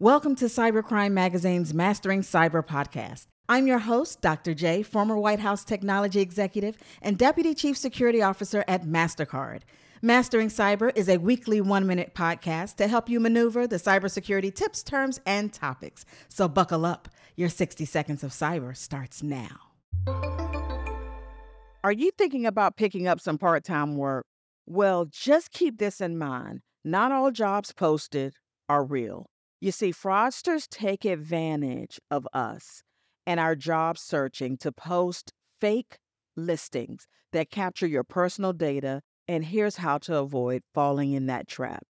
Welcome to Cybercrime Magazine's Mastering Cyber podcast. I'm your host, Dr. Jay, former White House technology executive and Deputy Chief Security Officer at MasterCard. Mastering Cyber is a weekly one minute podcast to help you maneuver the cybersecurity tips, terms, and topics. So buckle up. Your 60 seconds of cyber starts now. Are you thinking about picking up some part time work? Well, just keep this in mind. Not all jobs posted are real. You see, fraudsters take advantage of us and our job searching to post fake listings that capture your personal data. And here's how to avoid falling in that trap.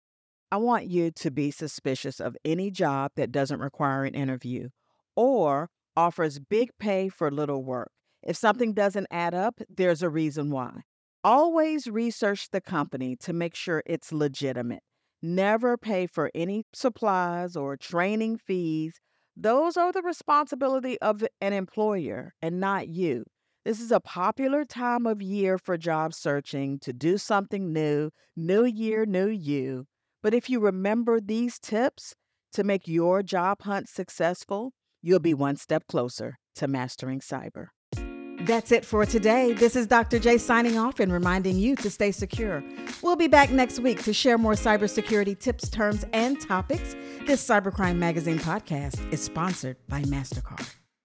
I want you to be suspicious of any job that doesn't require an interview or offers big pay for little work. If something doesn't add up, there's a reason why. Always research the company to make sure it's legitimate. Never pay for any supplies or training fees. Those are the responsibility of an employer and not you. This is a popular time of year for job searching to do something new, new year, new you. But if you remember these tips to make your job hunt successful, you'll be one step closer to mastering cyber. That's it for today. This is Dr. Jay signing off and reminding you to stay secure. We'll be back next week to share more cybersecurity tips, terms, and topics. This Cybercrime Magazine podcast is sponsored by MasterCard.